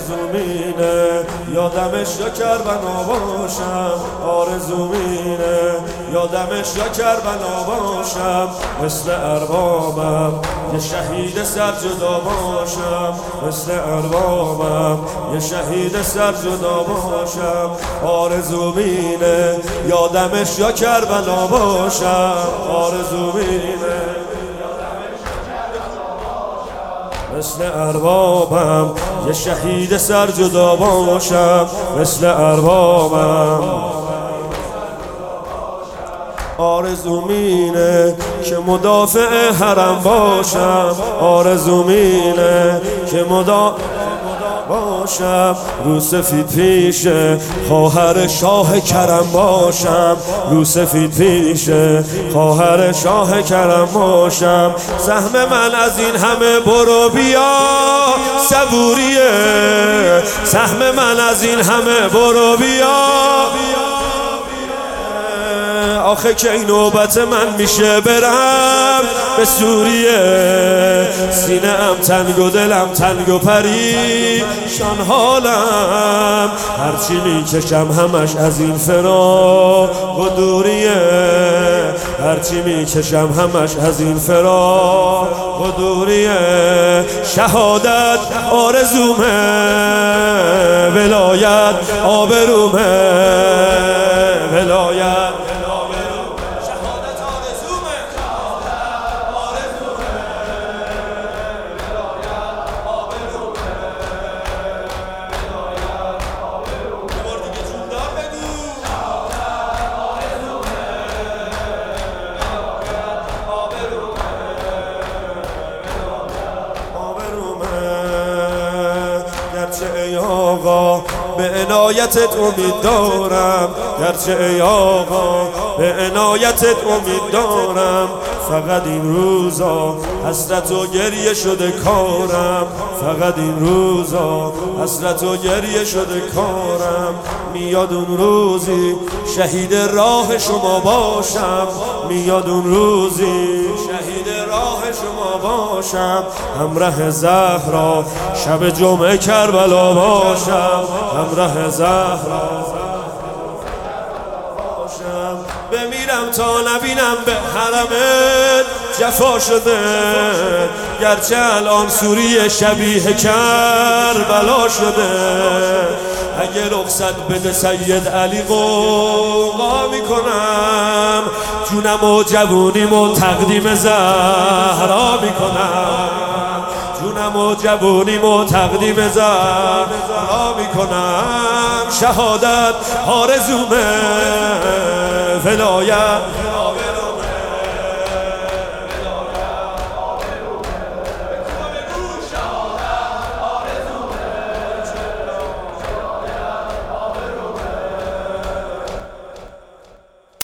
آرزومینه. یادمش یا کربنا باشم آرزومینه. یادمش یا کربنا باشم مثل اربابم. یه شهید سر جدا باشم. مثل اربابم. یه شهید سر جدا باشم. آرزومینه. یادمش یا کربلا باشم آرزومینه. مثل اربابم. یه شهید سر جدا باشم مثل اربابم. آرزومینه که مدافع حرم باشم. آرزومینه که مدافع باشم رو سفید پیشه خواهر شاه کرم باشم. رو سفید پیشه خواهر شاه کرم باشم. سهم من از این همه برو بیا صبوریه. سهم من از این همه برو بیا. آخه که این نوبت من میشه برم به سوریه. سینه ام تنگ و دلم تنگ و پری. شان حالم. هرچی می‌کشم همش از این فراق و دوریه. هرچی می‌کشم همش از این فراق و دوریه. شهادت آرزومه. ولایت آبرومه. گرچه ای آقا به عنایتت امید دارم گرچه ای آقا به عنایتت امید دارم فقط این روزا حسرت و گریه شده کارم. فقط این روزا حسرت و گریه شده کارم. میاد اون روزی شهید راه شما باشم. میاد اون روزی راه شما باشم همراه زهرا شب جمعه کربلا باشم همراه زهرا. بمیرم تا نبینم به حرمت جفا شده. گرچه الان سوری شبیه کربلا شده. اگه رخصت بده سید علی قوقا می‌کنم. جونم و جوونیم و تقدیم زهرا می‌کنم. جونم و جوونیم و تقدیم زهرا می‌کنم. شهادت آرزومه ولایت.